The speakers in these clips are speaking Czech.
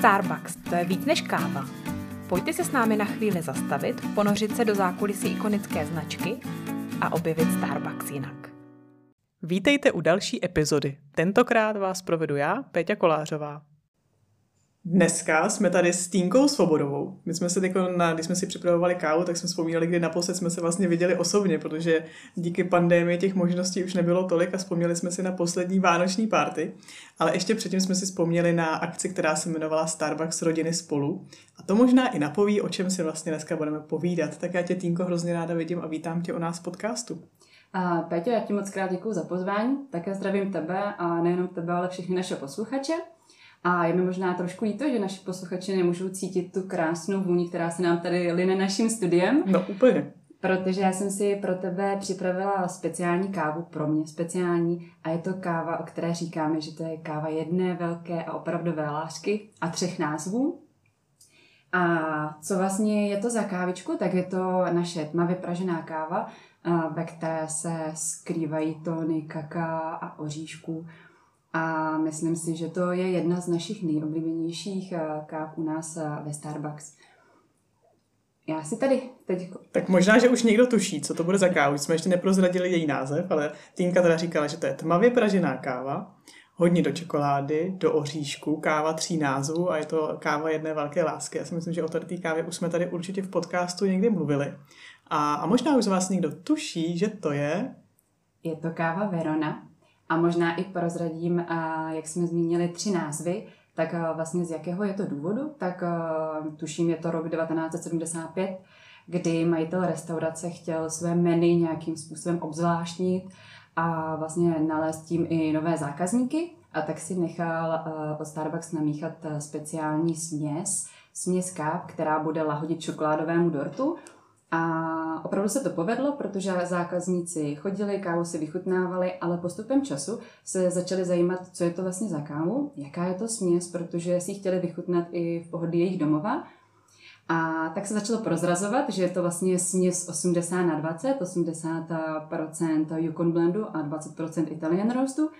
Starbucks, to je víc než káva. Pojďte se s námi na chvíli zastavit, ponořit se do zákulisí ikonické značky a objevit Starbucks jinak. Vítejte u další epizody. Tentokrát vás provedu já, Péťa Kolářová. Dneska jsme tady s Týnkou Svobodovou. My jsme se teď, na, když jsme si připravovali kávu, tak jsme vzpomínali, kdy naposled jsme se vlastně viděli osobně, protože díky pandemii těch možností už nebylo tolik a vzpomněli jsme si na poslední vánoční párty. Ale ještě předtím jsme si vzpomněli na akci, která se jmenovala Starbucks rodiny spolu. A to možná i napoví, o čem si vlastně dneska budeme povídat. Tak já tě, Týnko, hrozně ráda vidím a vítám tě u nás v podcastu. A Péťo, já ti moc krát děkuji za pozvání, také zdravím tebe a nejenom tebe, ale všechny naše posluchače. A je mi možná trošku líto, že naši posluchači nemůžou cítit tu krásnou vůni, která se nám tady line naším studiem. No úplně. Protože já jsem si pro tebe připravila speciální kávu, pro mě speciální, a je to káva, o které říkáme, že to je káva jedné velké a opravdové lásky a třech názvů. A co vlastně je to za kávičku, tak je to naše tmavě pražená káva, ve které se skrývají tóny kaká a oříšků. A myslím si, že to je jedna z našich nejoblíbenějších eh, káv u nás eh, ve Starbucks. Já si tady teď... Tak možná, že už někdo tuší, co to bude za kávu. Jsme ještě neprozradili její název, ale Týnka teda říkala, že to je tmavě pražená káva, hodně do čokolády, do oříšku, káva tří názvů a je to káva jedné velké lásky. Já si myslím, že o té kávě už jsme tady určitě v podcastu někdy mluvili. A, a možná už z vás někdo tuší, že to je... Je to káva Verona, a možná i prozradím, jak jsme zmínili tři názvy, tak vlastně z jakého je to důvodu, tak tuším je to rok 1975, kdy majitel restaurace chtěl své menu nějakým způsobem obzvláštnit a vlastně nalézt tím i nové zákazníky. A tak si nechal od Starbucks namíchat speciální směs, směs káv, která bude lahodit čokoládovému dortu a opravdu se to povedlo, protože zákazníci chodili, kávu si vychutnávali, ale postupem času se začali zajímat, co je to vlastně za kávu, jaká je to směs, protože si chtěli vychutnat i v pohodlí jejich domova. A tak se začalo prozrazovat, že je to vlastně směs 80 na 20, 80% Yukon Blendu a 20% Italian Roastu.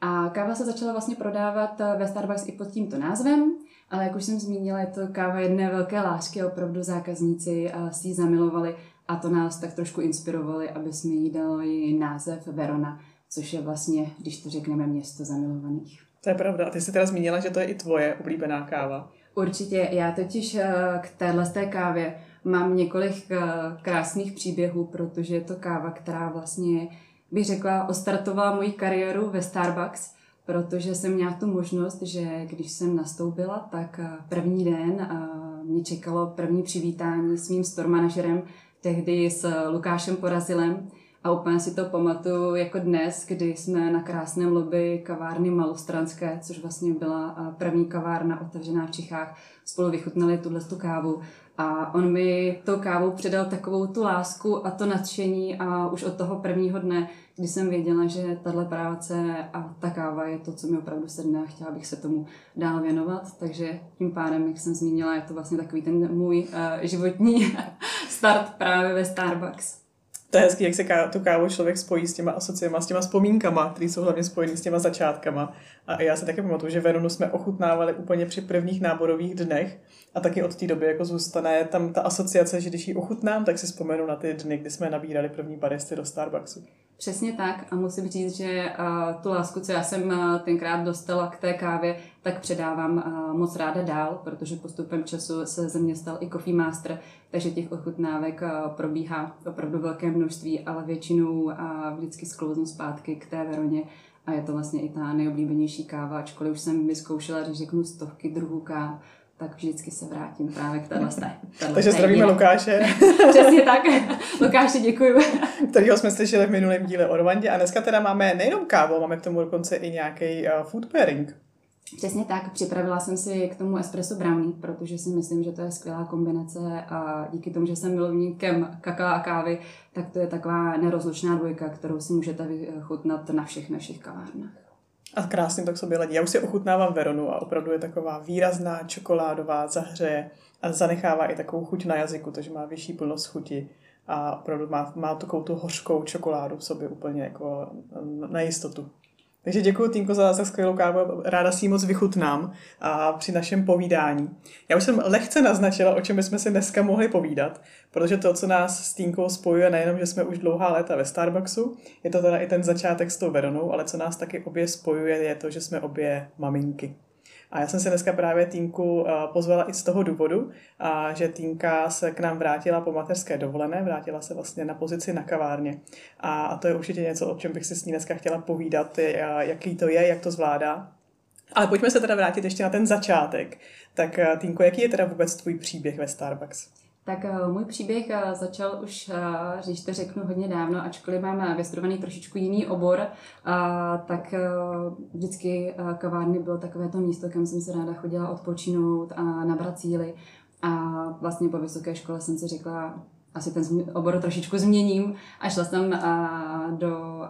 A káva se začala vlastně prodávat ve Starbucks i pod tímto názvem. Ale jak už jsem zmínila, je to káva jedné velké lásky, opravdu zákazníci eh, si ji zamilovali a to nás tak trošku inspirovali, aby jsme jí dali název Verona, což je vlastně, když to řekneme, město zamilovaných. To je pravda. A ty jsi teda zmínila, že to je i tvoje oblíbená káva. Určitě. Já totiž eh, k téhle té kávě mám několik eh, krásných příběhů, protože je to káva, která vlastně, bych řekla, ostartovala moji kariéru ve Starbucks protože jsem měla tu možnost, že když jsem nastoupila, tak eh, první den eh, mě čekalo první přivítání s mým store manažerem, tehdy s Lukášem Porazilem. A úplně si to pamatuju jako dnes, kdy jsme na krásném lobby kavárny Malostranské, což vlastně byla eh, první kavárna otevřená v Čechách, spolu vychutnali tuhle tu kávu. A on mi tou kávou předal takovou tu lásku a to nadšení a už od toho prvního dne kdy jsem věděla, že tahle práce a ta káva je to, co mi opravdu sedne a chtěla bych se tomu dál věnovat. Takže tím pádem, jak jsem zmínila, je to vlastně takový ten můj uh, životní start právě ve Starbucks. To je hezký, jak se ká, tu kávu člověk spojí s těma asociama, s těma vzpomínkama, které jsou hlavně spojené s těma začátkama. A já se taky pamatuju, že Veronu jsme ochutnávali úplně při prvních náborových dnech a taky od té doby jako zůstane tam ta asociace, že když ji ochutnám, tak si vzpomenu na ty dny, kdy jsme nabírali první baristy do Starbucksu. Přesně tak a musím říct, že tu lásku, co já jsem tenkrát dostala k té kávě, tak předávám moc ráda dál, protože postupem času se ze mě stal i Coffee Master, takže těch ochutnávek uh, probíhá opravdu velké množství, ale většinou vždycky sklouznu zpátky k té Veroně a je to vlastně i ta nejoblíbenější káva, ačkoliv už jsem vyzkoušela, když řeknu stovky druhů káv, tak vždycky se vrátím právě k téhle Takže zdravíme Lukáše. Přesně tak. Lukáši, děkuji. Kterýho jsme slyšeli v minulém díle o Rwandě. A dneska teda máme nejenom kávu, máme k tomu dokonce i nějaký uh, food pairing. Přesně tak, připravila jsem si k tomu espresso brownie, protože si myslím, že to je skvělá kombinace a díky tomu, že jsem milovníkem kaká a kávy, tak to je taková nerozlučná dvojka, kterou si můžete vychutnat na všech našich kavárnách. A krásně to k sobě ladí. Já už si ochutnávám Veronu a opravdu je taková výrazná, čokoládová, zahřeje a zanechává i takovou chuť na jazyku, takže má vyšší plnost chuti a opravdu má, má takovou tu hořkou čokoládu v sobě úplně jako na jistotu. Takže děkuji Týnko za, za skvělou kávu, ráda si ji moc vychutnám a při našem povídání. Já už jsem lehce naznačila, o čem bychom si dneska mohli povídat, protože to, co nás s Týnkou spojuje, nejenom, že jsme už dlouhá léta ve Starbucksu, je to teda i ten začátek s tou Veronou, ale co nás taky obě spojuje, je to, že jsme obě maminky. A já jsem se dneska právě Týnku eh, pozvala i z toho důvodu, že Týnka se k nám vrátila po mateřské dovolené, vrátila se vlastně na pozici na kavárně. A to je určitě něco, o čem bych si s ní dneska chtěla povídat, jaký to je, jak to zvládá. Ale pojďme se teda vrátit ještě na ten začátek. Tak eh, Týnko, jaký je teda vůbec tvůj příběh ve Starbucks? Tak uh, můj příběh uh, začal už, uh, když to řeknu, hodně dávno, ačkoliv mám vystudovaný trošičku jiný obor, tak vždycky kavárny bylo takové to místo, kam jsem se ráda chodila odpočinout a nabrat síly. A vlastně po vysoké škole jsem si řekla, asi ten obor trošičku změním a šla jsem do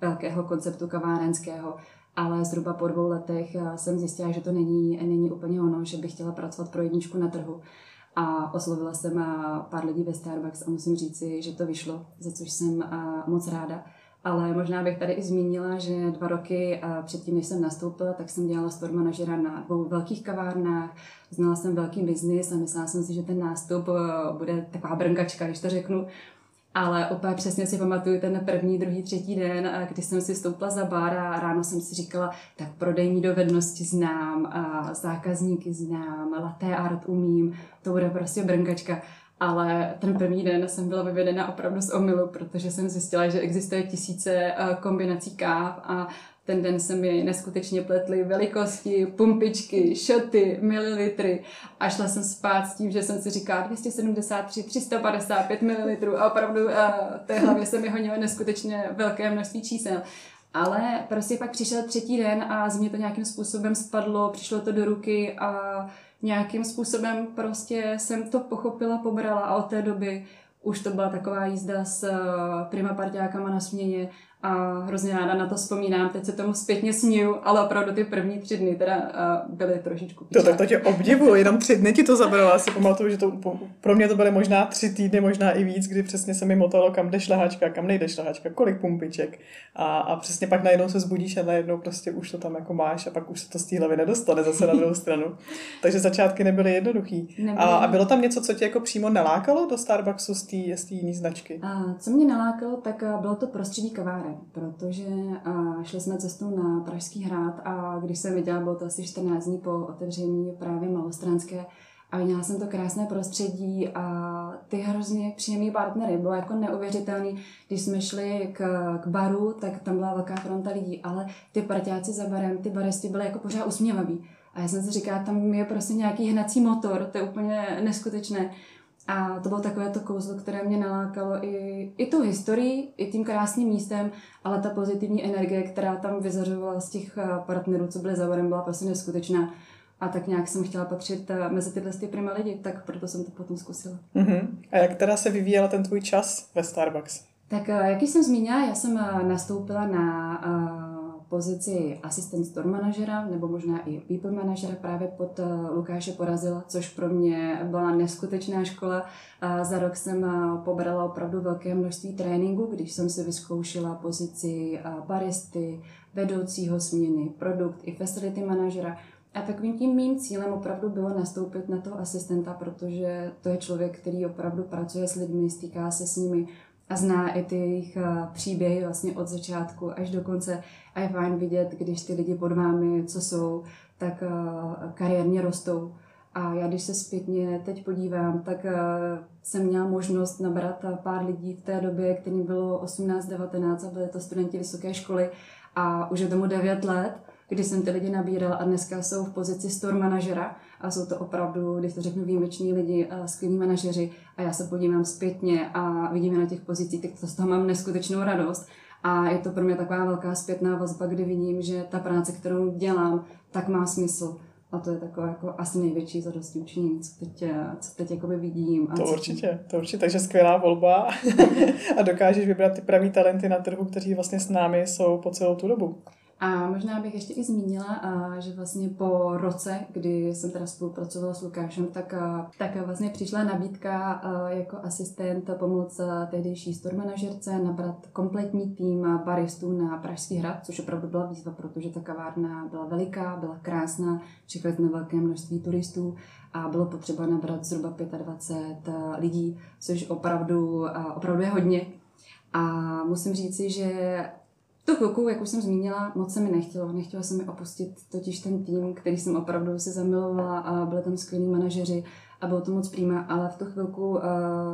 velkého konceptu kavárenského, ale zhruba po dvou letech jsem zjistila, že to není, není úplně ono, že bych chtěla pracovat pro jedničku na trhu a oslovila jsem pár lidí ve Starbucks a musím říci, že to vyšlo, za což jsem moc ráda. Ale možná bych tady i zmínila, že dva roky předtím, než jsem nastoupila, tak jsem dělala store manažera na dvou velkých kavárnách. Znala jsem velký biznis a myslela jsem si, že ten nástup bude taková brnkačka, když to řeknu. Ale úplně přesně si pamatuju ten první, druhý, třetí den, kdy jsem si stoupla za bar a ráno jsem si říkala, tak prodejní dovednosti znám, a zákazníky znám, latte art umím, to bude prostě brnkačka. Ale ten první den jsem byla vyvedena opravdu z omylu, protože jsem zjistila, že existuje tisíce kombinací káv a ten den se mi neskutečně pletly velikosti, pumpičky, šoty, mililitry a šla jsem spát s tím, že jsem si říkala 273, 355 ml a opravdu a té hlavě se mi honilo neskutečně velké množství čísel. Ale prostě pak přišel třetí den a z mě to nějakým způsobem spadlo, přišlo to do ruky a nějakým způsobem prostě jsem to pochopila, pobrala a od té doby už to byla taková jízda s prima partiákama na směně a hrozně ráda na to vzpomínám. Teď se tomu zpětně směju, ale opravdu ty první tři dny teda uh, byly trošičku To, tak to tě obdivuju, jenom tři dny ti to zabralo. Já si pamatuju, že to pro mě to byly možná tři týdny, možná i víc, kdy přesně se mi motalo, kam jde šlahačka, kam nejde šlahačka, kolik pumpiček. A, a přesně pak najednou se zbudíš a najednou prostě už to tam jako máš a pak už se to z té hlavy nedostane zase na druhou stranu. Takže začátky nebyly jednoduchý. A, a, bylo tam něco, co tě jako přímo nalákalo do Starbucksu z té jiné značky? A co mě nalákalo, tak bylo to prostředí kaváren protože šli jsme cestou na Pražský hrad a když jsem viděla, bylo to asi 14 dní po otevření právě malostranské a viděla jsem to krásné prostředí a ty hrozně příjemný partnery. Bylo jako neuvěřitelný, když jsme šli k, k baru, tak tam byla velká fronta lidí, ale ty parťáci za barem, ty baristi byly jako pořád usměvaví. A já jsem si říkala, tam je prostě nějaký hnací motor, to je úplně neskutečné. A to bylo takové to kouzlo, které mě nalákalo i, i tu historii, i tím krásným místem, ale ta pozitivní energie, která tam vyzařovala z těch eh, partnerů, co byly za barem, byla prostě neskutečná. A tak nějak jsem chtěla patřit eh, mezi tyhle ty prima lidi, tak proto jsem to potom zkusila. Uh-huh. A jak teda se vyvíjel ten tvůj čas ve Starbucks? Tak eh, jak jsem zmínila, já jsem nastoupila na pozici asistent store manažera nebo možná i people manažera právě pod eh, Lukáše Porazila, což pro mě byla neskutečná škola. Za rok jsem eh, pobrala opravdu velké množství tréninku, když jsem si vyzkoušela pozici eh, baristy, vedoucího směny, produkt i facility manažera. A takovým tím mým cílem opravdu bylo nastoupit na toho asistenta, protože to je člověk, který opravdu pracuje s lidmi, stýká se s nimi, a zná i ty jejich eh, příběhy vlastně od začátku až do konce. A je fajn vidět, když ty lidi pod vámi, co jsou, tak eh, kariérně rostou. A já když se zpětně teď podívám, tak eh, jsem měla možnost nabrat pár lidí v té době, kterým bylo 18-19 a byly to studenti vysoké školy a už je tomu 9 let, kdy jsem ty lidi nabírala a dneska jsou v pozici store manažera a jsou to opravdu, když to řeknu, výjimeční lidi, skvělí manažeři a já se podívám zpětně a vidím na těch pozicích, tak to z toho mám neskutečnou radost. A je to pro mě taková velká zpětná vazba, kdy vidím, že ta práce, kterou dělám, tak má smysl. A to je takové jako asi největší zadosti učinění, co teď, co teď jakoby vidím. A to určitě, to určitě, takže skvělá volba a dokážeš vybrat ty pravý talenty na trhu, kteří vlastně s námi jsou po celou tu dobu. A možná bych ještě i zmínila, že vlastně po roce, kdy jsem teda spolupracovala s Lukášem, tak, tak vlastně přišla nabídka jako asistent pomoct tehdejší store manažerce nabrat kompletní tým baristů na Pražský hrad, což opravdu byla výzva, protože ta kavárna byla veliká, byla krásná, čekali jsme velké množství turistů a bylo potřeba nabrat zhruba 25 lidí, což opravdu, opravdu je hodně. A musím říci, že tu chvilku, jak už jsem zmínila, moc se mi nechtělo. Nechtěla se mi opustit totiž ten tým, který jsem opravdu se zamilovala a byly tam skvělí manažeři a bylo to moc přímá, ale v tu chvilku uh,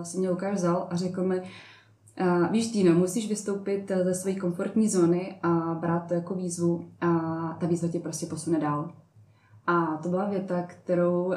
si mě Lukáš vzal a řekl mi, uh, víš Dino, musíš vystoupit ze své komfortní zóny a brát to jako výzvu a ta výzva tě prostě posune dál. A to byla věta, kterou uh,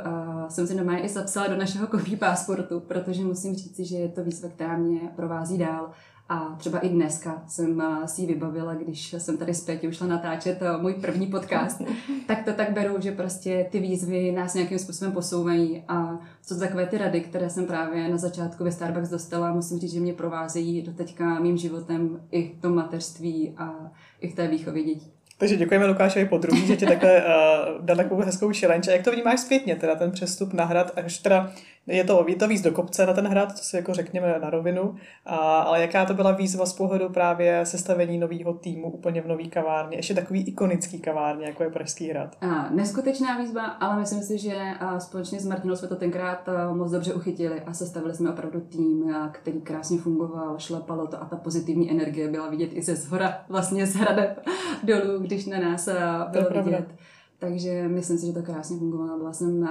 jsem si doma i zapsala do našeho coffee pasportu, protože musím říct, že je to výzva, která mě provází dál a třeba i dneska jsem eh, si ji vybavila, když jsem tady zpět už šla natáčet eh, můj první podcast, tak to tak beru, že prostě ty výzvy nás nějakým způsobem posouvají a co takové ty rady, které jsem právě na začátku ve Starbucks dostala, musím říct, že mě provázejí do teďka mým životem i v tom mateřství a i v té výchově dětí. Takže děkujeme Lukášovi po druhý, že ti takhle uh, dal takovou hezkou challenge. A jak to vnímáš zpětně, teda ten přestup na hrad, až teda je to, je to víc do kopce na ten hrad, to si jako řekněme na rovinu, a, ale jaká to byla výzva z pohledu právě sestavení nového týmu úplně v nový kavárně, ještě takový ikonický kavárně, jako je Pražský hrad. A, neskutečná výzva, ale myslím si, že a, společně s Martinou jsme to tenkrát a, moc dobře uchytili a sestavili jsme opravdu tým, a, který krásně fungoval, šlapalo to a ta pozitivní energie byla vidět i ze zhora, vlastně z hradeb dolů, když na nás a, bylo vidět. Pravda takže myslím si, že to krásně fungovalo. Byla jsem,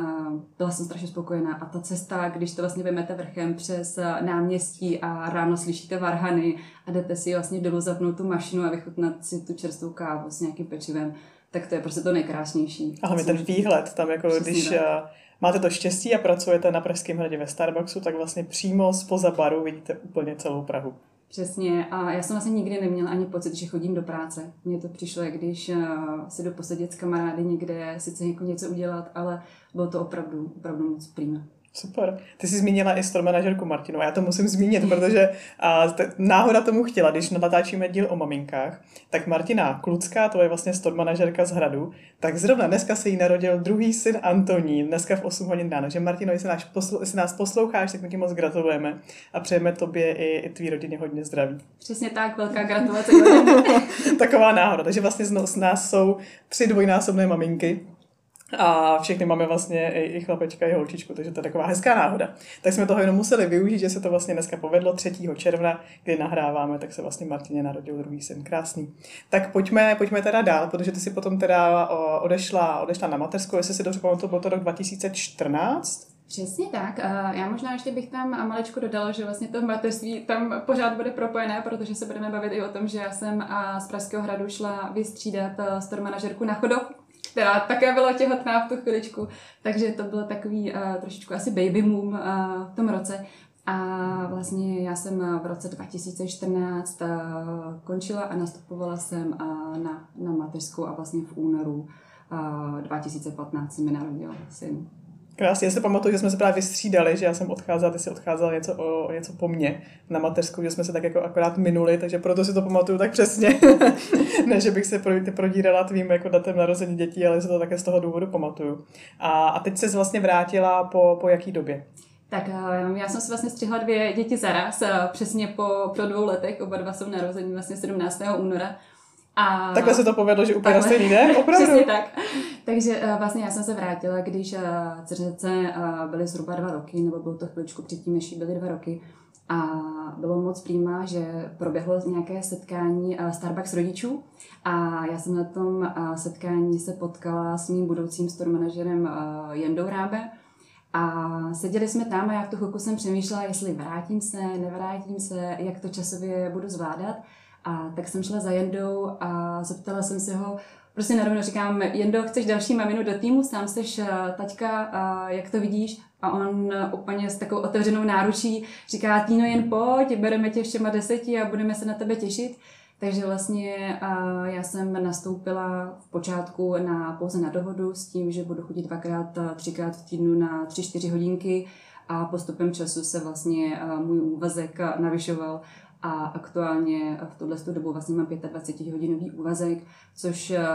byla jsem strašně spokojená. A ta cesta, když to vlastně vymete vrchem přes náměstí a ráno slyšíte varhany a jdete si vlastně dolů zapnout tu mašinu a vychutnat si tu čerstvou kávu s nějakým pečivem, tak to je prostě to nejkrásnější. A hlavně ten výhled, tam jako Přesně když tak. máte to štěstí a pracujete na Pražském hradě ve Starbucksu, tak vlastně přímo spoza baru vidíte úplně celou Prahu. Přesně. A já jsem vlastně nikdy neměla ani pocit, že chodím do práce. Mně to přišlo, když uh, si jdu posedět s kamarády někde, sice jako něco udělat, ale bylo to opravdu, opravdu moc prýma. Super. Ty jsi zmínila i store manažerku Martinu. Já to musím zmínit, protože a, t- náhoda tomu chtěla, když natáčíme díl o maminkách, tak Martina Klucká, to je vlastně store manažerka z Hradu, tak zrovna dneska se jí narodil druhý syn Antonín, dneska v 8 hodin ráno. Že Martino, jestli, náš poslu- jestli nás posloucháš, tak my ti moc gratulujeme a přejeme tobě i, i tvý rodině hodně zdraví. Přesně tak, velká gratulace. Taková náhoda. Takže vlastně z nás jsou tři dvojnásobné maminky a všechny máme vlastně i, i chlapečka, i holčičku, takže to je taková hezká náhoda. Tak jsme toho jenom museli využít, že se to vlastně dneska povedlo 3. června, kdy nahráváme, tak se vlastně Martině narodil druhý syn. Krásný. Tak pojďme, pojďme teda dál, protože ty si potom teda odešla, odešla na mateřskou, jestli si dobře pamatuju, byl to rok 2014. Přesně tak. Já možná ještě bych tam malečko dodala, že vlastně to mateřství tam pořád bude propojené, protože se budeme bavit i o tom, že já jsem z Pražského hradu šla vystřídat store manažerku na Chodov, která také byla těhotná v tu chviličku, takže to bylo takový uh, trošičku asi baby boom uh, v tom roce. A vlastně já jsem v roce 2014 uh, končila a nastupovala jsem uh, na, na mateřskou a vlastně v únoru uh, 2015 se mi narodil syn. Krásně, já si pamatuju, že jsme se právě vystřídali, že já jsem odcházela, ty jsi odcházela něco, o, něco po mně na mateřskou, že jsme se tak jako akorát minuli, takže proto si to pamatuju tak přesně. ne, že bych se prodírala tvým jako datem narození dětí, ale se to také z toho důvodu pamatuju. A, a teď se vlastně vrátila po, po jaký době? Tak eh, já jsem si vlastně střihla dvě děti zaraz, eh, přesně po, po dvou letech, oba dva jsou narození vlastně 17. února. A... Takhle se to povedlo, že úplně stejný den? Opravdu? Přesně tak. Takže uh, vlastně já jsem se vrátila, když uh, dceřice uh, byly zhruba dva roky, nebo bylo to chviličku předtím, než byly dva roky. A bylo moc přímá, že proběhlo nějaké setkání uh, Starbucks rodičů a já jsem na tom uh, setkání se potkala s mým budoucím store manažerem uh, Jendou Rábe, a seděli jsme tam a já v tu chvilku jsem přemýšlela, jestli vrátím se, nevrátím se, jak to časově budu zvládat. A tak jsem šla za Jendou a zeptala jsem se ho, prostě narovno říkám, Jendo, chceš další maminu do týmu, sám seš uh, taťka, jak to vidíš? A on uh, úplně s takovou otevřenou náručí říká, Týno, jen pojď, bereme tě všema deseti a budeme se na tebe těšit. Takže vlastně uh, já jsem nastoupila v počátku na, pouze na dohodu s tím, že budu chodit dvakrát, třikrát v týdnu na tři, čtyři hodinky a postupem času se vlastně můj úvazek navyšoval a aktuálně v tuhle dobu vlastně mám 25 hodinový úvazek, což eh,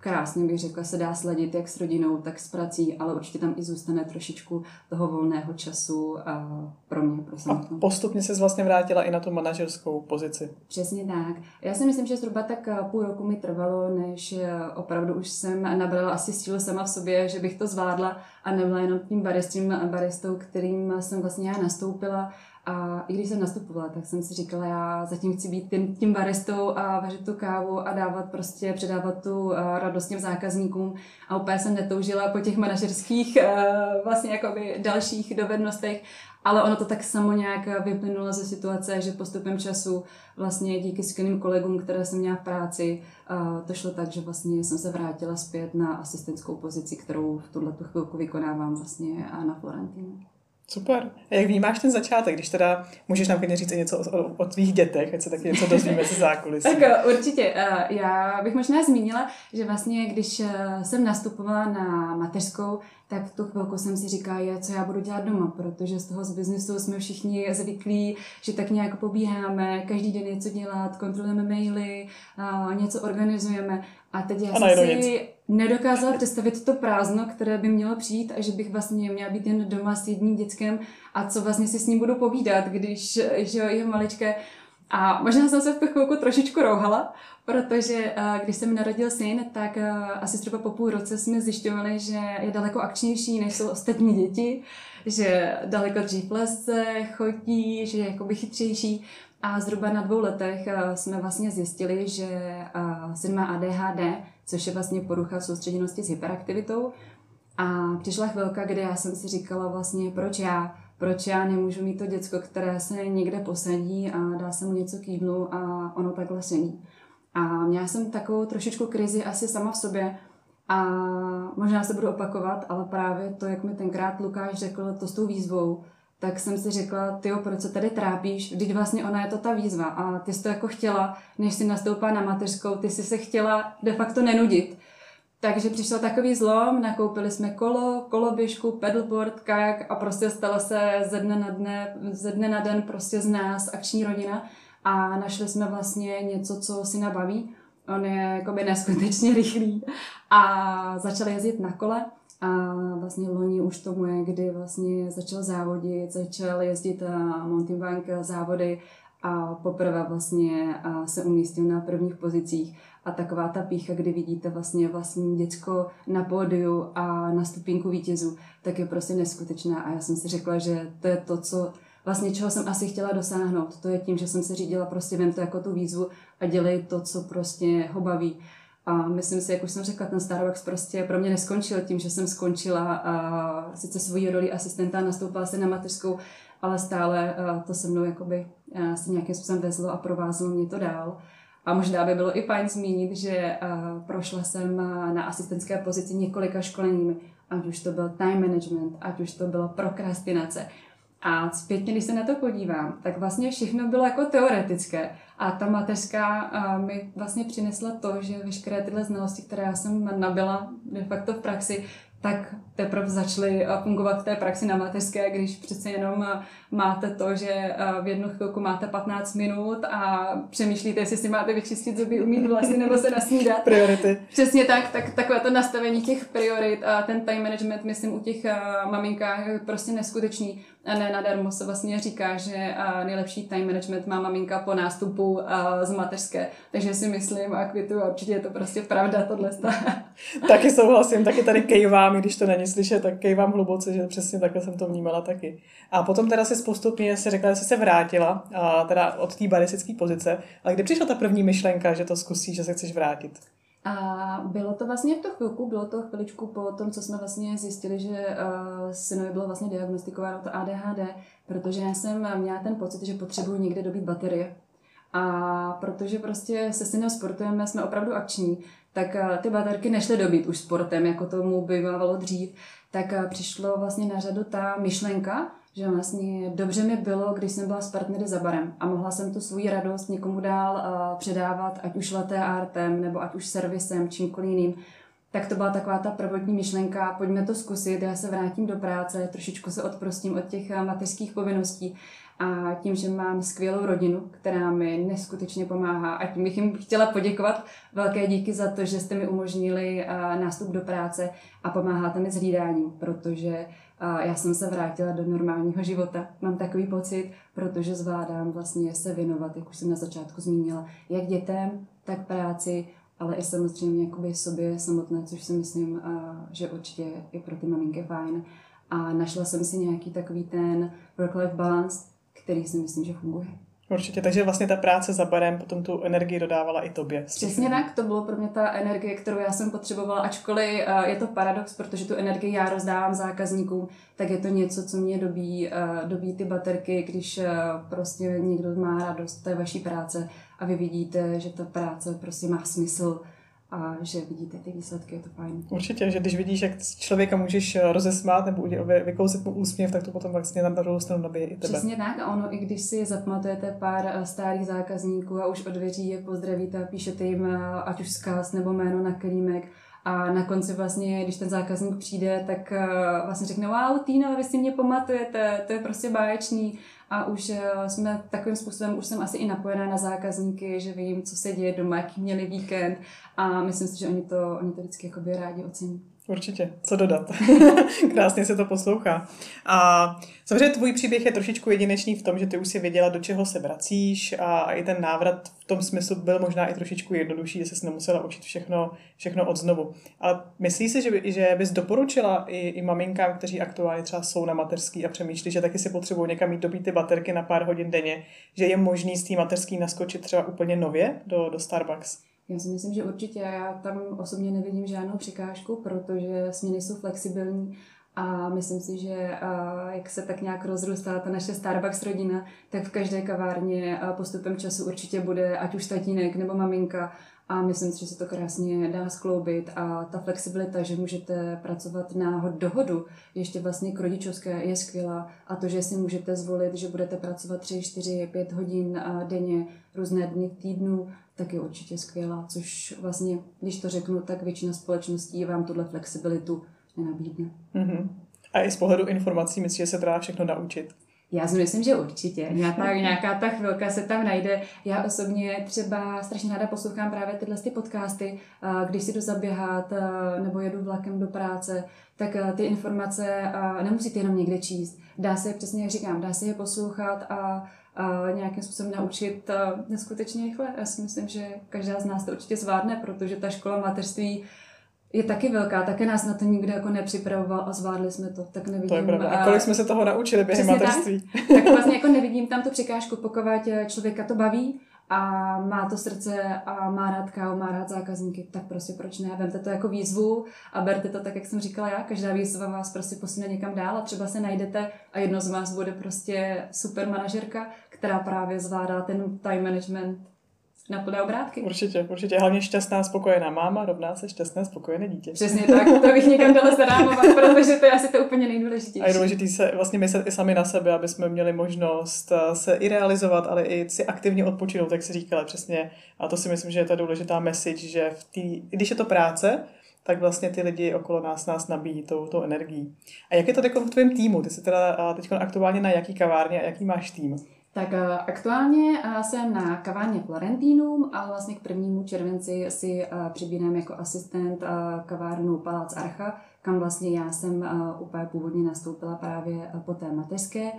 krásně bych řekla, se dá sladit jak s rodinou, tak s prací, ale určitě tam i zůstane trošičku toho volného času a pro mě, pro samotnou. A postupně se vlastně vrátila i na tu manažerskou pozici. Přesně tak. Já si myslím, že zhruba tak eh, půl roku mi trvalo, než eh, opravdu už jsem nabrala asi sílu sama v sobě, že bych to zvládla a nebyla jenom tím baristým baristou, kterým jsem vlastně já nastoupila a i když jsem nastupovala, tak jsem si říkala, já zatím chci být tím, tím baristou a vařit tu kávu a dávat prostě, předávat tu uh, radost těm zákazníkům. A úplně jsem netoužila po těch manažerských uh, vlastně jakoby dalších dovednostech, ale ono to tak samo nějak vyplynulo ze situace, že postupem času vlastně díky skvělým kolegům, které jsem měla v práci, uh, to šlo tak, že vlastně jsem se vrátila zpět na asistentskou pozici, kterou v tuhle chvilku vykonávám vlastně na Florentinu. Super. A jak vnímáš ten začátek, když teda můžeš nám klidně říct něco o, o, o tvých dětech, ať se taky něco dozvíme ze zákulisí. tak eh, určitě. Eh, já bych možná zmínila, že vlastně, když eh, jsem nastupovala na mateřskou, tak v tu chvilku jsem si říkala, co já budu dělat doma, protože z toho z biznesu jsme všichni zvyklí, že tak nějak pobíháme, každý den něco dělat, kontrolujeme maily, něco organizujeme. A teď já a jsem si nic. Nedokázala představit to prázdno, které by mělo přijít a že bych vlastně měla být jen doma s jedním dětskem a co vlastně si s ním budu povídat, když že je maličké. A možná jsem se v chvilku trošičku rouhala, protože když se mi narodil syn, tak asi třeba po půl roce jsme zjišťovali, že je daleko akčnější, než jsou ostatní děti, že daleko dřív leze, chodí, že je jakoby chytřejší. A zhruba na dvou letech jsme vlastně zjistili, že syn má ADHD, což je vlastně porucha soustředěnosti s hyperaktivitou. A přišla chvilka, kdy já jsem si říkala vlastně, proč já, proč já nemůžu mít to děcko, které se někde posadí a dá se mu něco k jídlu a ono takhle sení. A měla jsem takovou trošičku krizi asi sama v sobě a možná se budu opakovat, ale právě to, jak mi tenkrát Lukáš řekl to s tou výzvou, tak jsem si řekla, ty proč se tady trápíš, když vlastně ona je to ta výzva a ty jsi to jako chtěla, než jsi nastoupila na mateřskou, ty jsi se chtěla de facto nenudit. Takže přišel takový zlom, nakoupili jsme kolo, koloběžku, pedalboard, kajak a prostě stalo se ze dne na, dne, ze dne na den prostě z nás akční rodina a našli jsme vlastně něco, co si nabaví. On je jakoby neskutečně rychlý a začal jezdit na kole a vlastně loni už tomu je, kdy vlastně začal závodit, začal jezdit mountain bike závody a poprvé vlastně se umístil na prvních pozicích. A taková ta pícha, kdy vidíte vlastně vlastní děcko na pódiu a na stupínku vítězů, tak je prostě neskutečná. A já jsem si řekla, že to je to, co vlastně čeho jsem asi chtěla dosáhnout. To je tím, že jsem se řídila prostě vem to jako tu výzvu a dělej to, co prostě ho baví. A myslím si, jak už jsem řekla, ten Starbucks prostě pro mě neskončil tím, že jsem skončila a sice svoji roli asistenta, nastoupila se na mateřskou, ale stále to se mnou jakoby se nějakým způsobem vezlo a provázelo mě to dál. A možná by bylo i fajn zmínit, že prošla jsem na asistentské pozici několika školeními, ať už to byl time management, ať už to byla prokrastinace, a zpětně, když se na to podívám, tak vlastně všechno bylo jako teoretické. A ta mateřská mi vlastně přinesla to, že veškeré tyhle znalosti, které já jsem nabila de facto v praxi, tak teprve začaly eh, fungovat v té praxi na mateřské, když přece jenom eh, máte to, že eh, v jednu chvilku máte 15 minut a přemýšlíte, jestli si máte vyčistit zuby, umít vlasy nebo se nasnídat. Priority. Přesně tak, tak takové to nastavení těch priorit a ten time management, myslím, u těch maminkách je prostě neskutečný. A ne nadarmo se vlastně říká, že nejlepší time management má maminka po nástupu z mateřské. Takže si myslím a kvitu, určitě je to prostě pravda tohle. taky souhlasím, taky tady kejvám, když to není slyšet, tak kejvám hluboce, že přesně takhle jsem to vnímala taky. A potom teda si postupně si řekla, že jsi se vrátila, a teda od té baristické pozice, ale kdy přišla ta první myšlenka, že to zkusíš, že se chceš vrátit? A bylo to vlastně v tu chvilku, bylo to chviličku po tom, co jsme vlastně zjistili, že uh, synovi bylo vlastně diagnostikováno to ADHD, protože já jsem měla ten pocit, že potřebuji někde dobít baterie. A protože prostě se synem sportujeme, jsme opravdu akční, tak uh, ty baterky nešly dobít už sportem, jako tomu bývalo dřív, tak uh, přišlo vlastně na řadu ta myšlenka, že vlastně dobře mi bylo, když jsem byla s partnery za barem a mohla jsem tu svou radost někomu dál uh, předávat, ať už laté artem, nebo ať už servisem, čímkoliv jiným. Tak to byla taková ta prvotní myšlenka, pojďme to zkusit, já se vrátím do práce, trošičku se odprostím od těch eh, mateřských povinností a tím, že mám skvělou rodinu, která mi neskutečně pomáhá a tím bych jim chtěla poděkovat velké díky za to, že jste mi umožnili eh, nástup do práce a pomáháte mi s hlídáním, protože eh, já jsem se vrátila do normálního života. Mám takový pocit, protože zvládám vlastně se věnovat, jak už jsem na začátku zmínila, jak dětem, tak práci, ale i samozřejmě jakoby sobě samotné, což si myslím, že určitě je pro ty maminky fajn. A našla jsem si nějaký takový ten work-life balance, který si myslím, že funguje. Určitě, takže vlastně ta práce za barem potom tu energii dodávala i tobě. Přesně tak, to bylo pro mě ta energie, kterou já jsem potřebovala, ačkoliv uh, je to paradox, protože tu energii já rozdávám zákazníkům, tak je to něco, co mě dobí, uh, dobí ty baterky, když prostě někdo má radost té vaší práce a vy vidíte, že ta práce prostě má smysl a že vidíte ty výsledky, je to fajn. Určitě, že když vidíš, jak člověka můžeš eh, rozesmát nebo vykouzit mu úsměv, tak to potom vlastně na druhou stranu nabije i tebe. Přesně tak a ono, i když si zapamatujete pár eh, starých zákazníků a už od dveří je pozdravíte a píšete jim eh, ať už zkaz nebo jméno na klímek, a na konci vlastně, když ten zákazník přijde, tak vlastně řekne, wow, Týna, vy si mě pamatujete, to je prostě báječný a už eh, jsme takovým způsobem, už jsem asi i napojená na zákazníky, že vím, co se děje doma, jaký měli víkend a myslím si, že oni to, oni to vždycky jakoby rádi ocení. Určitě, co dodat. Krásně se to poslouchá. A samozřejmě tvůj příběh je trošičku jedinečný v tom, že ty už si věděla, do čeho se vracíš a i ten návrat v tom smyslu byl možná i trošičku jednodušší, že jsi nemusela učit všechno, všechno od znovu. Ale myslíš si, že, by, že bys doporučila i, i maminkám, kteří aktuálně třeba jsou na mateřský a přemýšlí, že taky si potřebují někam mít dobít ty baterky na pár hodin denně, že je možný z té mateřský naskočit třeba úplně nově do, do Starbucks? Já si myslím, že určitě. Já tam osobně nevidím žádnou překážku, protože směny jsou flexibilní. A myslím si, že jak se tak nějak rozrůstá ta naše Starbucks rodina, tak v každé kavárně postupem času určitě bude ať už tatínek nebo maminka. A myslím si, že se to krásně dá skloubit. A ta flexibilita, že můžete pracovat na dohodu, ještě vlastně k rodičovské je skvělá. A to, že si můžete zvolit, že budete pracovat 3, 4, 5 hodin denně, různé dny v týdnu, tak je určitě skvělá, což vlastně, když to řeknu, tak většina společností vám tuhle flexibilitu nenabídne. Mm-hmm. A i z pohledu informací myslíš, že se dá všechno naučit? Já si myslím, že určitě. Nějaká, nějaká ta chvilka se tam najde. Já osobně třeba strašně ráda poslouchám právě tyhle ty podcasty, když si jdu zaběhat nebo jedu vlakem do práce, tak ty informace nemusíte jenom někde číst. Dá se, přesně jak říkám, dá se je poslouchat a a nějakým způsobem naučit neskutečně rychle. Já si myslím, že každá z nás to určitě zvládne, protože ta škola mateřství je taky velká, také nás na to nikdo jako nepřipravoval a zvládli jsme to, tak nevidím. To je pravda. A kolik jsme se toho naučili během mateřství? Tak, tak vlastně jako nevidím tam tu překážku, pokud člověka to baví a má to srdce a má rád kávu, má rád zákazníky, tak prostě proč ne? Vemte to jako výzvu a berte to tak, jak jsem říkala já. Každá výzva vás prostě posune někam dál a třeba se najdete a jedno z vás bude prostě super manažerka, která právě zvládá ten time management na plné obrátky. Určitě, určitě. Hlavně šťastná, spokojená máma rovná se šťastné, spokojené dítě. Přesně tak, to bych někam dala zarámovat, protože to je asi to úplně nejdůležitější. A je důležité se vlastně myslet i sami na sebe, aby jsme měli možnost eh, se i realizovat, ale i si aktivně odpočinout, jak si říkala přesně. A to si myslím, že je ta důležitá message, že v tý, i když je to práce, tak vlastně ty lidi okolo nás nás nabíjí tou, tou energií. A jak je to v tvém týmu? Ty jsi teda teď aktuálně na jaký kavárně a jaký máš tým? Tak eh, aktuálně eh, jsem na kavárně Florentinum, ale vlastně k prvnímu červenci si eh, přibírám jako asistent kavárnu Palác Archa, kam vlastně já jsem úplně původně nastoupila právě po té mateřské.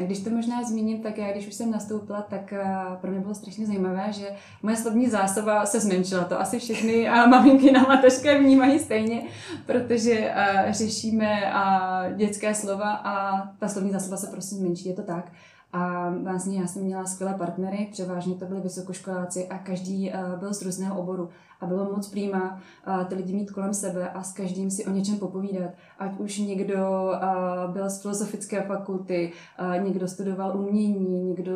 A když to možná zmíním, tak já, když už jsem nastoupila, tak pro mě bylo strašně zajímavé, že moje slovní zásoba se zmenšila. To asi všechny maminky na mateřské vnímají stejně, protože řešíme dětské slova a ta slovní zásoba se prostě zmenší, je to tak. A vlastně já jsem měla skvělé partnery, převážně to byli vysokoškoláci a každý uh, byl z různého oboru. A bylo moc přímá uh, ty lidi mít kolem sebe a s každým si o něčem popovídat. Ať už někdo uh, byl z filozofické fakulty, někdo studoval umění, někdo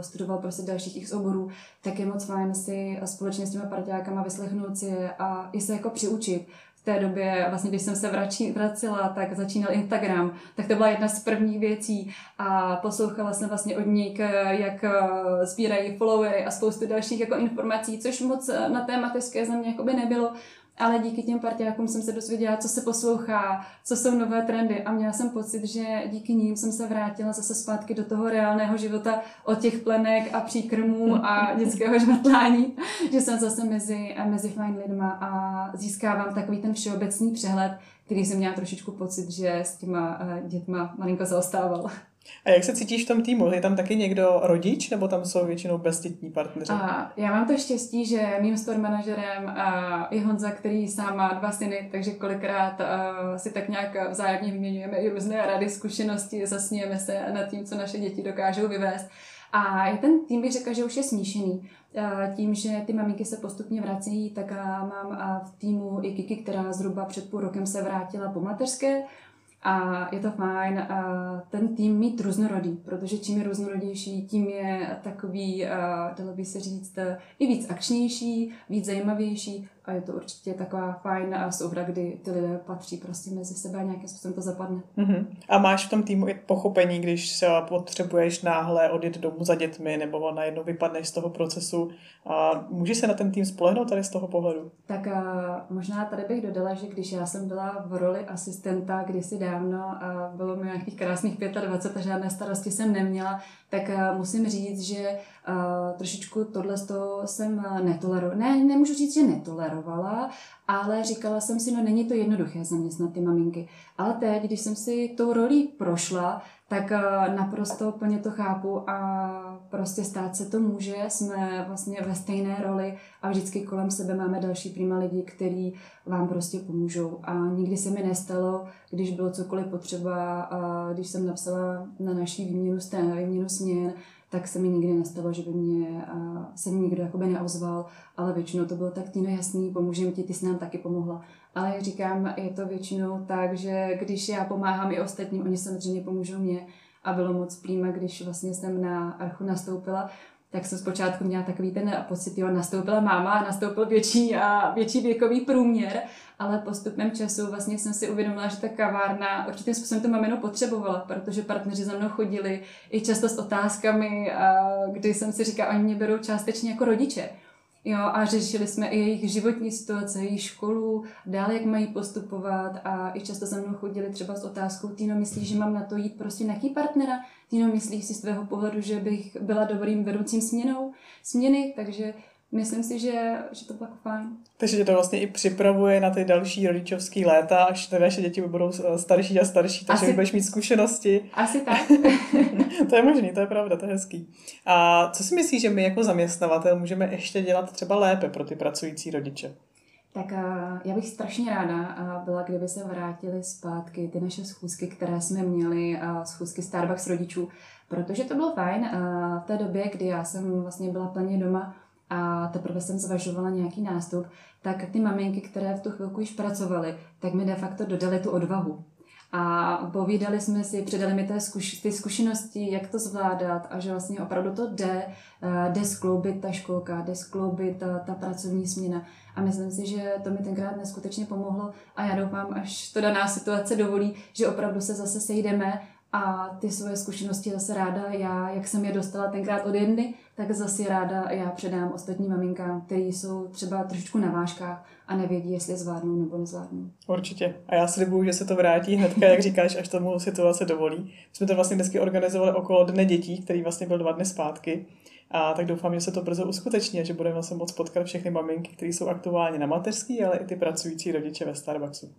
studoval prostě dalších x oborů, tak je moc fajn si společně s těma partiákama vyslechnout si je a i se jako přiučit v té době, vlastně když jsem se vračí, vracela, tak začínal Instagram, tak to byla jedna z prvních věcí a poslouchala jsem vlastně od nich, jak eh, sbírají followery a spoustu dalších jako informací, což moc na té mateřské země by nebylo. Ale díky těm partiákům jsem se dozvěděla, co se poslouchá, co jsou nové trendy a měla jsem pocit, že díky ním jsem se vrátila zase zpátky do toho reálného života od těch plenek a příkrmů a dětského žvatlání, že jsem zase mezi, mezi fajn lidma a získávám takový ten všeobecný přehled, který jsem měla trošičku pocit, že s těma eh, dětma malinko zaostával. A jak se cítíš v tom týmu? Je tam taky někdo rodič, nebo tam jsou většinou bezdětní partneři? A já mám to štěstí, že mým store manažerem je Honza, který sám má dva syny, takže kolikrát si tak nějak vzájemně vyměňujeme i různé rady, zkušenosti, zasnějeme se nad tím, co naše děti dokážou vyvést. A je ten tým bych řekla, že už je smíšený. Tím, že ty maminky se postupně vrací, tak mám v týmu i Kiki, která zhruba před půl rokem se vrátila po mateřské a je to fajn a ten tým mít různorodý, protože čím je různorodější, tím je takový, dalo by se říct, i víc akčnější, víc zajímavější a je to určitě taková fajn souhra, kdy ty lidé patří prostě mezi sebe a nějakým způsobem to zapadne. Uh-huh. A máš v tom týmu i pochopení, když se potřebuješ náhle odjet domů za dětmi nebo najednou vypadneš z toho procesu a můžeš se na ten tým spolehnout tady z toho pohledu? Tak a možná tady bych dodala, že když já jsem byla v roli asistenta kdysi dávno a bylo mi nějakých krásných 25 a žádné starosti jsem neměla, tak musím říct, že uh, trošičku tohle jsem netolerovala. Ne, nemůžu říct, že netolerovala, ale říkala jsem si, no není to jednoduché zaměstnat ty maminky. Ale teď, když jsem si tou rolí prošla, tak uh, naprosto plně to chápu a prostě stát se to může. Jsme vlastně ve stejné roli a vždycky kolem sebe máme další prima lidi, kteří vám prostě pomůžou. A nikdy se mi nestalo, když bylo cokoliv potřeba, uh, když jsem napsala na naší výměnu, výměnu směn, tak se mi nikdy nestalo, že by mě se mi nikdo jakoby neozval, ale většinou to bylo tak Týno jasný, pomůžeme ti, ty jsi nám taky pomohla. Ale jak říkám, je to většinou tak, že když já pomáhám i ostatním, oni samozřejmě pomůžou mě a bylo moc přímé, když vlastně jsem na archu nastoupila, tak jsem zpočátku měla takový ten pocit, jo, nastoupila máma nastoupil větší a větší věkový průměr, ale postupem času vlastně jsem si uvědomila, že ta kavárna určitým způsobem to mamino potřebovala, protože partneři za mnou chodili i často s otázkami, kdy jsem si říkala, oni mě berou částečně jako rodiče. Jo, a řešili jsme i jejich životní situace, jejich školu, dále, jak mají postupovat a i často za mnou chodili třeba s otázkou, Týno, myslíš, že mám na to jít prostě nějaký partnera? Týno, myslíš si z tvého pohledu, že bych byla dobrým vedoucím směnou, směny? Takže myslím si, že, že to bylo jako fajn. Takže tě to vlastně i připravuje na ty další rodičovské léta, až ty naše děti budou starší a starší, takže Asi... budeš mít zkušenosti. Asi tak. to je možný, to je pravda, to je hezký. A co si myslíš, že my jako zaměstnavatel můžeme ještě dělat třeba lépe pro ty pracující rodiče? Tak já bych strašně ráda byla, kdyby se vrátili zpátky ty naše schůzky, které jsme měli, schůzky Starbucks rodičů, protože to bylo fajn v té době, kdy já jsem vlastně byla plně doma, a teprve jsem zvažovala nějaký nástup, tak ty maminky, které v tu chvilku již pracovaly, tak mi de facto dodali tu odvahu. A povídali jsme si, předali mi zkuš, ty zkušenosti, jak to zvládat a že vlastně opravdu to jde, eh, jde skloubit ta školka, jde skloubit ta, ta pracovní směna. A myslím si, že to mi tenkrát neskutečně pomohlo a já doufám, až to daná situace dovolí, že opravdu se zase sejdeme a ty svoje zkušenosti zase ráda já, jak jsem je dostala tenkrát od jedny, tak zase ráda já předám ostatním maminkám, které jsou třeba trošičku na vážkách a nevědí, jestli zvládnou nebo nezvládnou. Určitě. A já slibuju, že se to vrátí hnedka, jak říkáš, až tomu situace dovolí. My jsme to vlastně dnesky organizovali okolo Dne dětí, který vlastně byl dva dny zpátky. A tak doufám, že se to brzo uskuteční že budeme se moc potkat všechny maminky, které jsou aktuálně na mateřský, ale i ty pracující rodiče ve Starbucksu.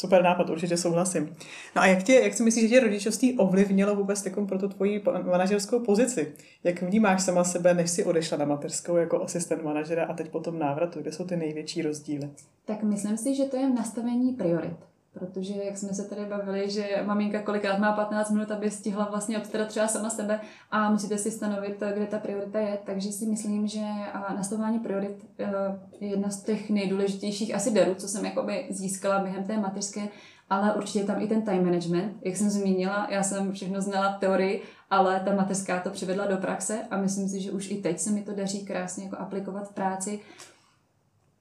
Super nápad, určitě souhlasím. No a jak, tě, jak si myslíš, že tě rodičovství ovlivnilo vůbec takom pro tu tvoji manažerskou pozici? Jak vnímáš sama sebe, než si odešla na mateřskou jako asistent manažera a teď potom návratu? Kde jsou ty největší rozdíly? Tak myslím si, že to je v nastavení priorit. Protože, jak jsme se tady bavili, že maminka kolikrát má 15 minut, aby stihla vlastně obstarat třeba sama sebe a musíte si stanovit, kde ta priorita je. Takže si myslím, že nastavování priorit eh, je jedna z těch nejdůležitějších asi derů, co jsem jakoby získala během té mateřské, ale určitě tam i ten time management. Jak jsem zmínila, já jsem všechno znala teorii, ale ta mateřská to přivedla do praxe a myslím si, že už i teď se mi to daří krásně jako aplikovat v práci.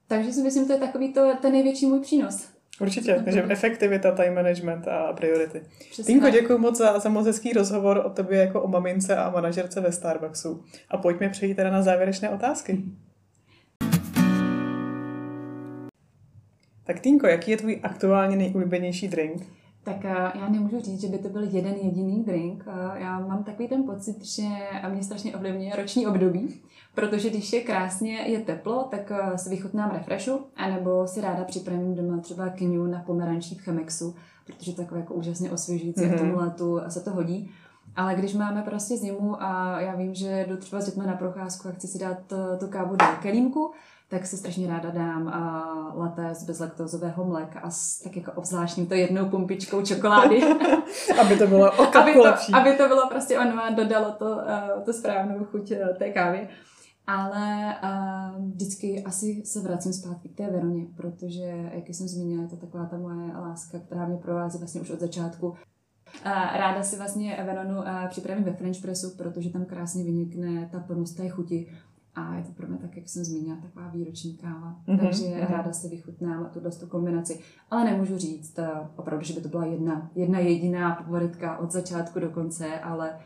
Takže si myslím, že to je takový to, ten největší můj přínos. Určitě, takže efektivita, time management a priority. Tinko, děkuji moc za, za moc hezký rozhovor o tobě jako o mamince a manažerce ve Starbucksu. A pojďme přejít teda na závěrečné otázky. Tak Týnko, jaký je tvůj aktuálně nejoblíbenější drink? Tak eh, já nemůžu říct, že by to byl jeden jediný drink. Eh, já mám takový ten pocit, že mě strašně ovlivňuje roční období, protože když je krásně, je teplo, tak eh, si vychutnám refreshu, anebo si ráda připravím doma třeba kyňu na pomerančí v Chemexu, protože to je takové jako úžasně osvěžující mm-hmm. a k tomu letu se to hodí. Ale když máme prostě zimu a já vím, že jdu třeba s dětmi na procházku a chci si dát tu kávu do kelímku, tak si strašně ráda dám a latte z bezlaktozového mléka a s tak jako obzvláštním to jednou pumpičkou čokolády. aby to bylo o aby to, lepší. aby to bylo prostě ono a dodalo to, uh, to správnou chuť uh, té kávy. Ale uh, vždycky asi se vracím zpátky k té Veroně, protože, jak jsem zmínila, je to taková ta moje láska, která mě provází vlastně už od začátku. Uh, ráda si vlastně Veronu uh, připravím ve French pressu, protože tam krásně vynikne ta plnost té chuti a je to pro mě tak, jak jsem zmínila, taková výroční káva. Mm-hmm. Takže mm-hmm. ráda si vychutnám tu kombinaci. Ale nemůžu říct uh, opravdu, že by to byla jedna, jedna jediná favoritka od začátku do konce, ale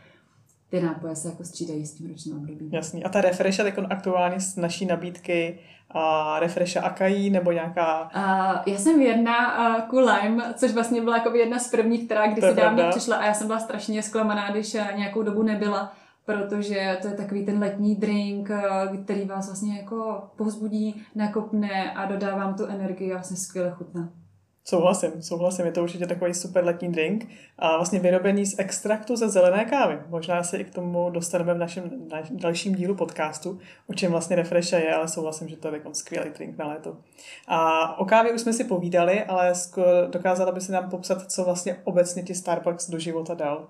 ty nápoje se jako střídají s tím ročním obdobím. Jasný. A ta refresha tak aktuálně z naší nabídky a refresha Akai nebo nějaká... Uh, já jsem uh, ku Lime, což vlastně byla jako jedna z prvních, která kdysi dávno přišla a já jsem byla strašně zklamaná, když uh, nějakou dobu nebyla protože to je takový ten letní drink, eh, který vás vlastně jako povzbudí, nakopne a dodá vám tu energii a vlastně skvěle chutná. Souhlasím, souhlasím, je to určitě takový super letní drink a vlastně vyrobený z extraktu ze zelené kávy. Možná se i k tomu dostaneme v našem dalším dílu podcastu, o čem vlastně Refresha je, ale souhlasím, že to je takový skvělý drink na léto. A o kávě už jsme si povídali, ale dokázala by si nám popsat, co vlastně obecně ti Starbucks do života dal?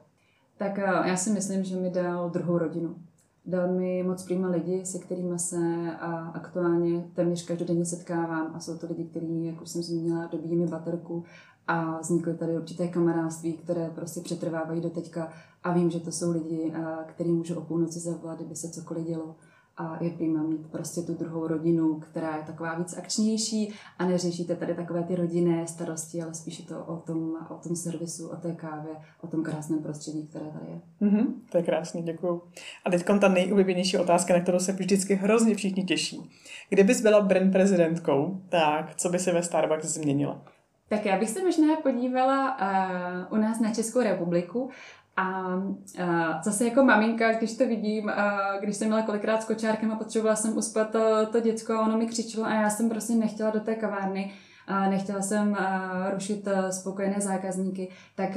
tak eh, já si myslím, že mi dal druhou rodinu. Dal mi moc přímo lidi, se kterými se aktuálně téměř každodenně setkávám. A jsou to lidi, kteří, jak už jsem zmínila, dobíjí mi baterku a vznikly tady určité kamarádství, které prostě přetrvávají do teďka. A vím, že to jsou lidi, který můžu o půlnoci zavolat, kdyby se cokoliv dělo a je prýma mít prostě tu druhou rodinu, která je taková víc akčnější a neřešíte tady takové ty rodinné starosti, ale spíše to o tom, o tom servisu, o té kávě, o tom krásném prostředí, které tady je. Mm-hmm, to je krásný, děkuju. A teď ta nejoblíbenější otázka, na kterou se vždycky hrozně všichni těší. Kdybys byla brand prezidentkou, tak co by se ve Starbucks změnila? Tak já bych se možná podívala uh, u nás na Českou republiku a uh, zase jako maminka, když to vidím, uh, když jsem měla kolikrát s kočárkem a potřebovala jsem uspat to, to děcko a ono mi křičelo a já jsem prostě nechtěla do té kavárny, uh, nechtěla jsem rušit spokojené zákazníky, tak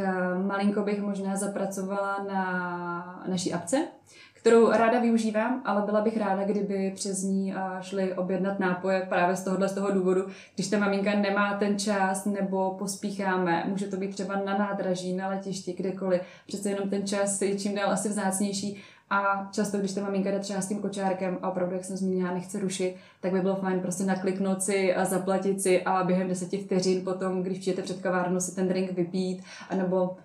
malinko bych možná zapracovala na naší apce, kterou ráda využívám, ale byla bych ráda, kdyby přes ní šli objednat nápoje právě z tohohle z toho důvodu, když ta maminka nemá ten čas nebo pospícháme, může to být třeba na nádraží, na letišti, kdekoliv, přece jenom ten čas je čím dál asi vzácnější a často, když ta maminka jde třeba s tím kočárkem a opravdu, jak jsem zmínila, nechce rušit, tak by bylo fajn prostě nakliknout si a zaplatit si a během deseti vteřin potom, když přijete před kavárnu, si ten drink vypít, anebo uh,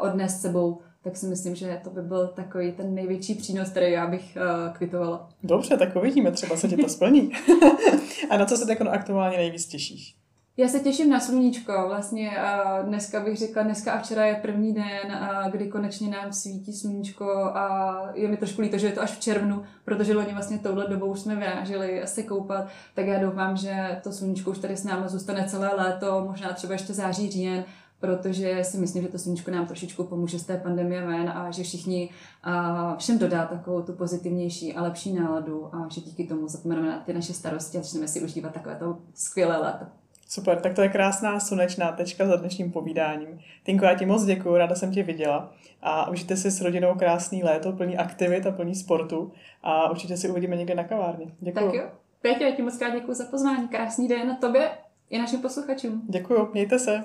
odnést sebou tak si myslím, že to by byl takový ten největší přínos, který já bych uh, kvitovala. Dobře, tak uvidíme, třeba se ti to splní. a na co se tak aktuálně nejvíc těšíš? Já se těším na sluníčko. Vlastně uh, dneska bych řekla, dneska a včera je první den, uh, kdy konečně nám svítí sluníčko a je mi trošku líto, že je to až v červnu, protože loni vlastně touhle dobou už jsme vyráželi se koupat, tak já doufám, že to sluníčko už tady s námi zůstane celé léto, možná třeba ještě září, říjen protože si myslím, že to sluníčko nám trošičku pomůže z té pandemie ven a že všichni a všem dodá takovou tu pozitivnější a lepší náladu a že díky tomu zapomeneme na ty naše starosti a začneme si užívat takové to skvělé léto. Super, tak to je krásná slunečná tečka za dnešním povídáním. Tinko, já ti moc děkuji, ráda jsem tě viděla a užijte si s rodinou krásný léto, plný aktivit a plný sportu a určitě si uvidíme někde na kavárně. Děkuji. Tak jo. Pětě, já ti moc krát děkuji za pozvání. Krásný den na tobě i našim posluchačům. Děkuji, mějte se.